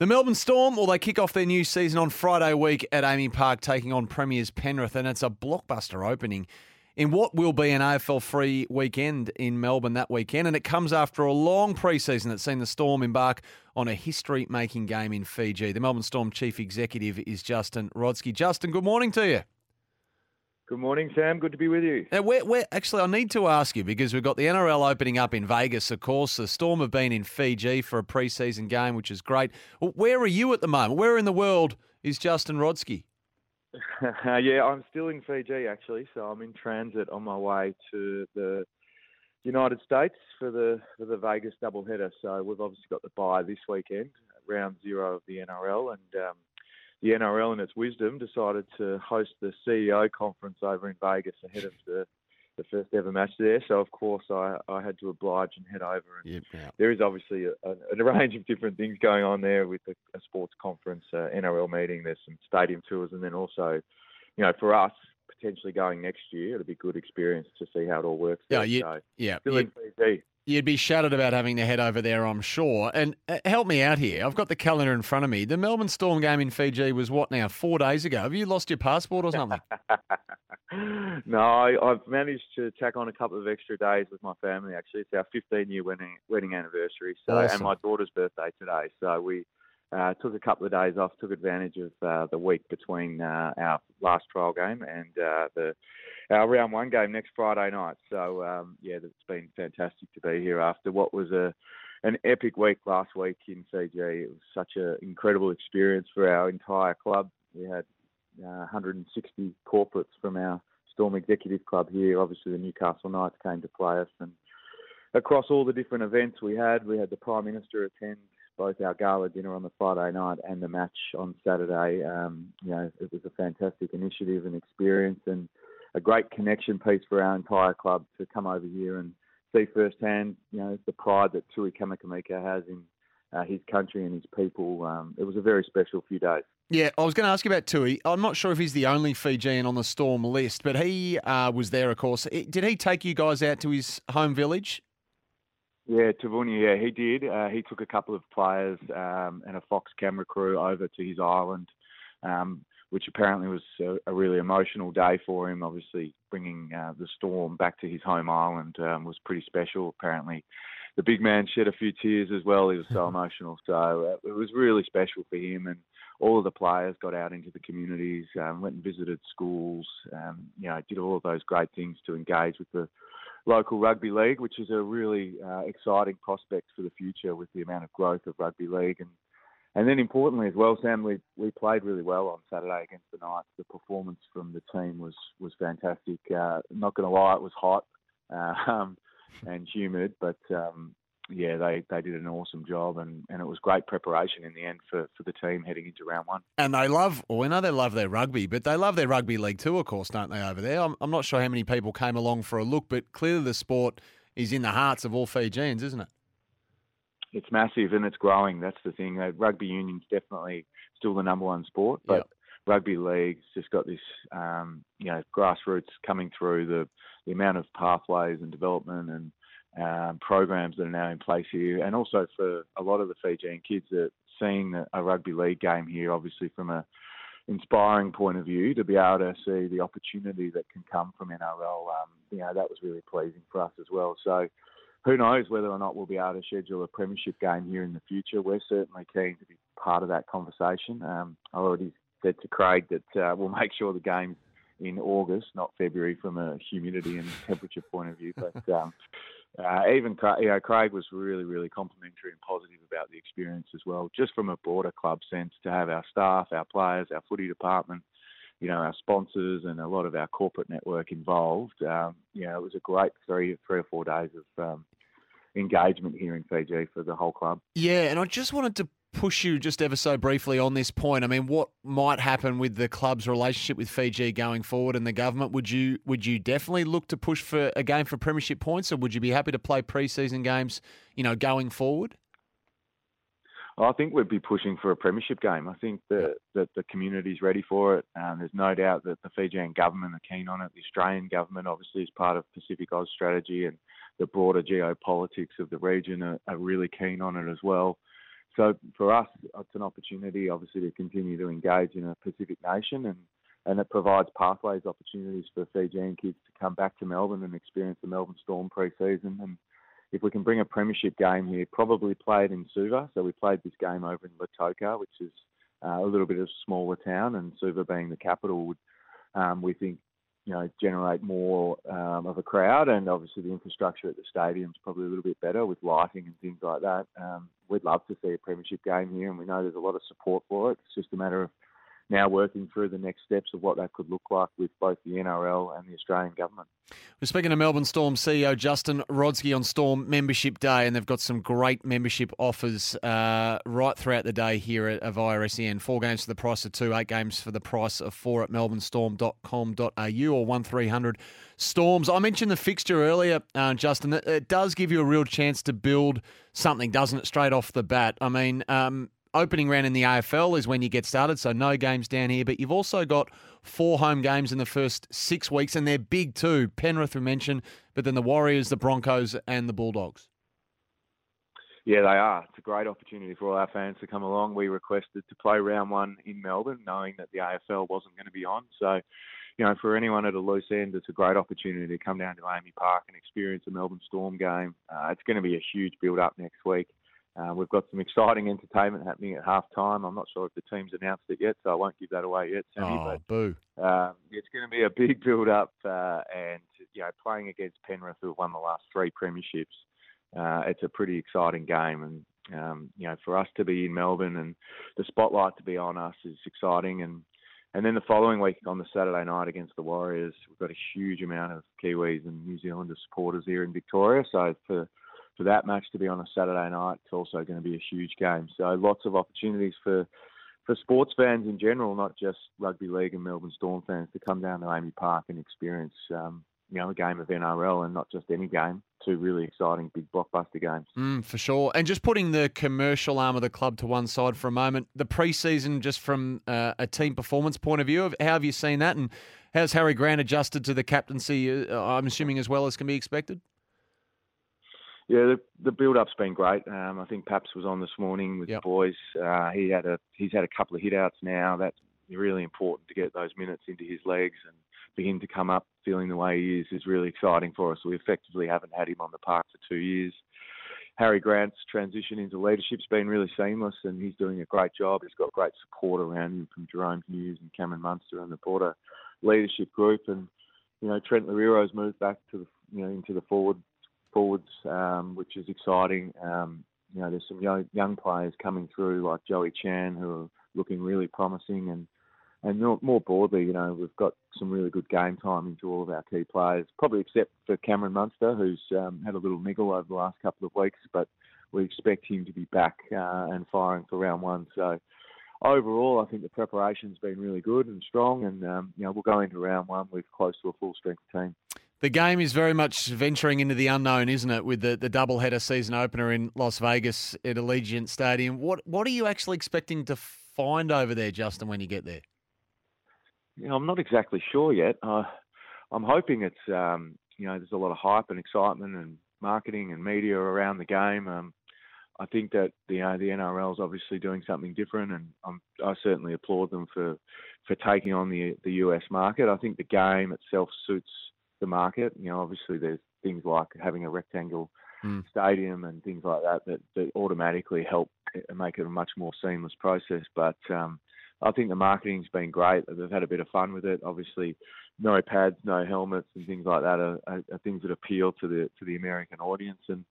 The Melbourne Storm, well, they kick off their new season on Friday week at AAMI Park, taking on Premiers Penrith, and it's a blockbuster opening in what will be an AFL free weekend in Melbourne that weekend. And it comes after a long preseason that's seen the Storm embark on a history making game in Fiji. The Melbourne Storm chief executive is Justin Rodski. Justin, good morning to you. Good morning, Sam. Good to be with you. Now, where, where, actually, I need to ask you because we've got the NRL opening up in Vegas, of course. The Storm have been in Fiji for a preseason game, which is great. Where are you at the moment? Where in the world is Justin Rodski? yeah, I'm still in Fiji actually, so I'm in transit on my way to the United States for the for the Vegas doubleheader. So we've obviously got the bye this weekend, round zero of the NRL, and um, the NRL, in its wisdom, decided to host the CEO conference over in Vegas ahead of the, the first ever match there. So, of course, I, I had to oblige and head over. And yep, yep. There is obviously a, a, a, range of different things going on there with a, a sports conference, uh, NRL meeting. There's some stadium tours, and then also, you know, for us, potentially going next year, it'll be a good experience to see how it all works. Yeah, you, so, yeah. Still you, in Fiji. You'd be shattered about having to head over there, I'm sure. And uh, help me out here. I've got the calendar in front of me. The Melbourne Storm game in Fiji was what now? Four days ago. Have you lost your passport or something? no, I've managed to tack on a couple of extra days with my family. Actually, it's our 15 year wedding wedding anniversary. So, awesome. and my daughter's birthday today. So we uh, took a couple of days off. Took advantage of uh, the week between uh, our last trial game and uh, the our round one game next Friday night. So um, yeah, it's been fantastic to be here after what was a an epic week last week in Fiji. It was such an incredible experience for our entire club. We had uh, 160 corporates from our Storm Executive Club here. Obviously, the Newcastle Knights came to play us, and across all the different events we had, we had the Prime Minister attend both our gala dinner on the Friday night and the match on Saturday. Um, you know, it was a fantastic initiative and experience, and a great connection piece for our entire club to come over here and see firsthand, you know, the pride that Tui Kamikamica has in uh, his country and his people. Um, it was a very special few days. Yeah, I was going to ask you about Tui. I'm not sure if he's the only Fijian on the Storm list, but he uh, was there, of course. Did he take you guys out to his home village? Yeah, Taveuni, yeah, he did. Uh, he took a couple of players um, and a Fox camera crew over to his island. Um, which apparently was a, a, really emotional day for him. Obviously, bringing uh, the storm back to his home island um, was pretty special. Apparently, the big man shed a few tears as well. He was so emotional. So uh, it was really special for him, and all of the players got out into the communities, um, went and visited schools. Um, you know, did all of those great things to engage with the local rugby league, which is a really uh, exciting prospect for the future with the amount of growth of rugby league and and then importantly as well, Sam, we we played really well on Saturday against the Knights. The performance from the team was was fantastic. Uh, not going to lie, it was hot um, and humid, but um, yeah, they, they did an awesome job, and, and it was great preparation in the end for, for the team heading into round one. And they love, well, we know they love their rugby, but they love their rugby league too, of course, don't they, over there? I'm, I'm not sure how many people came along for a look, but clearly the sport is in the hearts of all Fijians, isn't it? It's massive and it's growing. That's the thing. Uh, rugby union's definitely still the number one sport, but yep. rugby league's just got this, um, you know, grassroots coming through the the amount of pathways and development and um, programs that are now in place here, and also for a lot of the Fijian kids that seeing a rugby league game here, obviously from a inspiring point of view, to be able to see the opportunity that can come from NRL, um, you know, that was really pleasing for us as well. So who knows whether or not we'll be able to schedule a premiership game here in the future. We're certainly keen to be part of that conversation. Um, I already said to Craig that uh, we'll make sure the game's in August, not February, from a humidity and temperature point of view. But um, uh, even you know, Craig was really, really complimentary and positive about the experience as well, just from a broader club sense to have our staff, our players, our footy department, you know, our sponsors and a lot of our corporate network involved. Um, you know, it was a great three, three or four days of um, engagement here in Fiji for the whole club. Yeah, and I just wanted to push you just ever so briefly on this point. I mean, what might happen with the club's relationship with Fiji going forward and the government? Would you would you definitely look to push for a game for premiership points, or would you be happy to play preseason games, you know, going forward? I think we'd be pushing for a premiership game. I think that, that the community's ready for it. Um, there's no doubt that the Fijian government are keen on it. The Australian government, obviously, is part of Pacific Oz strategy, and the broader geopolitics of the region are, are really keen on it as well. so for us, it's an opportunity, obviously, to continue to engage in a Pacific nation, and and it provides pathways, opportunities for Fijian kids to come back to Melbourne and experience the Melbourne Storm pre-season. And if we can bring a premiership game here, probably play it in Suva. So we played this game over in Lautoka, which is uh, a little bit of a smaller town, and Suva being the capital would, um, we think, you know, generate more um, of a crowd, and obviously the infrastructure at the stadium is probably a little bit better with lighting and things like that. Um, we'd love to see a premiership game here, and we know there's a lot of support for it. It's just a matter of now working through the next steps of what that could look like with both the NRL and the Australian government. We're speaking to Melbourne Storm CEO Justin Rodski on Storm Membership Day, and they've got some great membership offers uh, right throughout the day here at via SEN. Four games for the price of two, eight games for the price of four at melbournestorm.com.au or 1300 Storms. I mentioned the fixture earlier, uh, Justin. It, it, does give you a real chance to build something, doesn't it, straight off the bat? I mean, um, opening round in the AFL is when you get started, so no games down here. But you've also got four home games in the first six weeks, and they're big too. Penrith we mentioned, but then the Warriors, the Broncos, and the Bulldogs. Yeah, they are. It's a great opportunity for all our fans to come along. We requested to play round one in Melbourne, knowing that the AFL wasn't going to be on. So, you know, for anyone at a loose end, it's a great opportunity to come down to AAMI Park and experience a Melbourne Storm game. Uh, it's going to be a huge build up next week. Uh, we've got some exciting entertainment happening at half time. I'm not sure if the team's announced it yet, so I won't give that away yet, Sammy. Oh, but boo. Um, it's going to be a big build up, uh, and you know, playing against Penrith, who have won the last three premierships, uh, it's a pretty exciting game. And um, you know, for us to be in Melbourne and the spotlight to be on us is exciting. And and then the following week on the Saturday night against the Warriors, we've got a huge amount of Kiwis and New Zealanders supporters here in Victoria. So for for that match to be on a Saturday night, it's also going to be a huge game. So lots of opportunities for for sports fans in general, not just rugby league and Melbourne Storm fans, to come down to AAMI Park and experience um, you know a game of NRL and not just any game. Two really exciting big blockbuster games. Mm, for sure. And just putting the commercial arm of the club to one side for a moment, the preseason, just from uh, a team performance point of view, how have you seen that? And how's Harry Grant adjusted to the captaincy? Uh, I'm assuming as well as can be expected. Yeah, the, the build-up's been great. Um, I think Paps was on this morning with yep. the boys. Uh, he had a he's had a couple of hit-outs now. That's really important to get those minutes into his legs, and for him to come up feeling the way he is is really exciting for us. We effectively haven't had him on the park for two years. Harry Grant's transition into leadership's been really seamless, and he's doing a great job. He's got great support around him from Jahrome Hughes and Cameron Munster and the Porter leadership group, and you know Trent Loiero's moved back to the you know into the forward forwards, um, which is exciting. Um, you know, there's some young, young players coming through like Joey Chan who are looking really promising, and and more broadly, you know, we've got some really good game time into all of our key players. Probably except for Cameron Munster, who's um, had a little niggle over the last couple of weeks, but we expect him to be back uh, and firing for round one. So overall, I think the preparation's been really good and strong, and um, you know we'll go into round one with close to a full strength team. The game is very much venturing into the unknown, isn't it? With the, the doubleheader season opener in Las Vegas at Allegiant Stadium. What what are you actually expecting to find over there, Justin, when you get there? Yeah, I'm not exactly sure yet. Uh, I'm hoping it's um, you know there's a lot of hype and excitement and marketing and media around the game. Um, I think that you know the NRL is obviously doing something different, and I'm, I certainly applaud them for for taking on the the US market. I think the game itself suits the market. You know, obviously there's things like having a rectangle mm. stadium and things like that, that that automatically help make it a much more seamless process. But um, I think the marketing's been great. They've had a bit of fun with it. Obviously, no pads, no helmets, and things like that are, are, are things that appeal to the to the American audience. And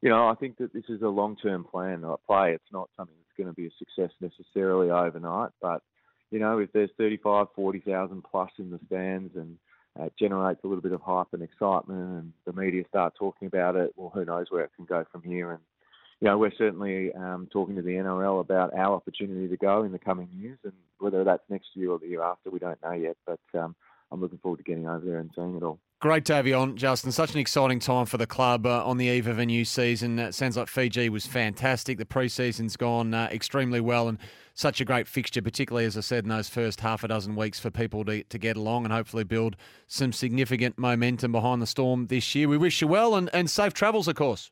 you know, I think that this is a long-term plan. I play. It's not something that's going to be a success necessarily overnight, but you know, if there's 35, 40,000 plus in the stands and uh, generates a little bit of hype and excitement, and the media start talking about it. Well, who knows where it can go from here? And you know, we're certainly um, talking to the NRL about our opportunity to go in the coming years, and whether that's next year or the year after, we don't know yet. But um, I'm looking forward to getting over there and seeing it all. Great to have you on, Justin. Such an exciting time for the club uh, on the eve of a new season. It sounds like Fiji was fantastic. The preseason's gone uh, extremely well, and such a great fixture, particularly as I said in those first half a dozen weeks for people to, to get along and hopefully build some significant momentum behind the storm this year. We wish you well and, and safe travels, of course.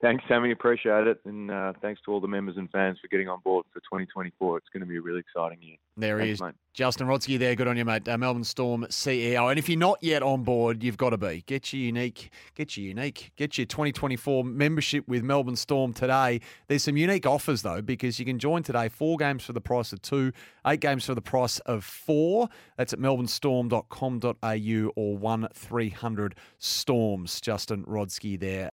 Thanks, Sammy. Appreciate it. And uh, thanks to all the members and fans for getting on board for 2024. It's going to be a really exciting year. There he is. Mate. Justin Rodski there. Good on you, mate. Uh, Melbourne Storm CEO. And if you're not yet on board, you've got to be. Get your unique, get your unique, get your 2024 membership with Melbourne Storm today. There's some unique offers, though, because you can join today. Four games for the price of two, eight games for the price of four. That's at melbournestorm.com.au or 1 300 Storms. Justin Rodski there.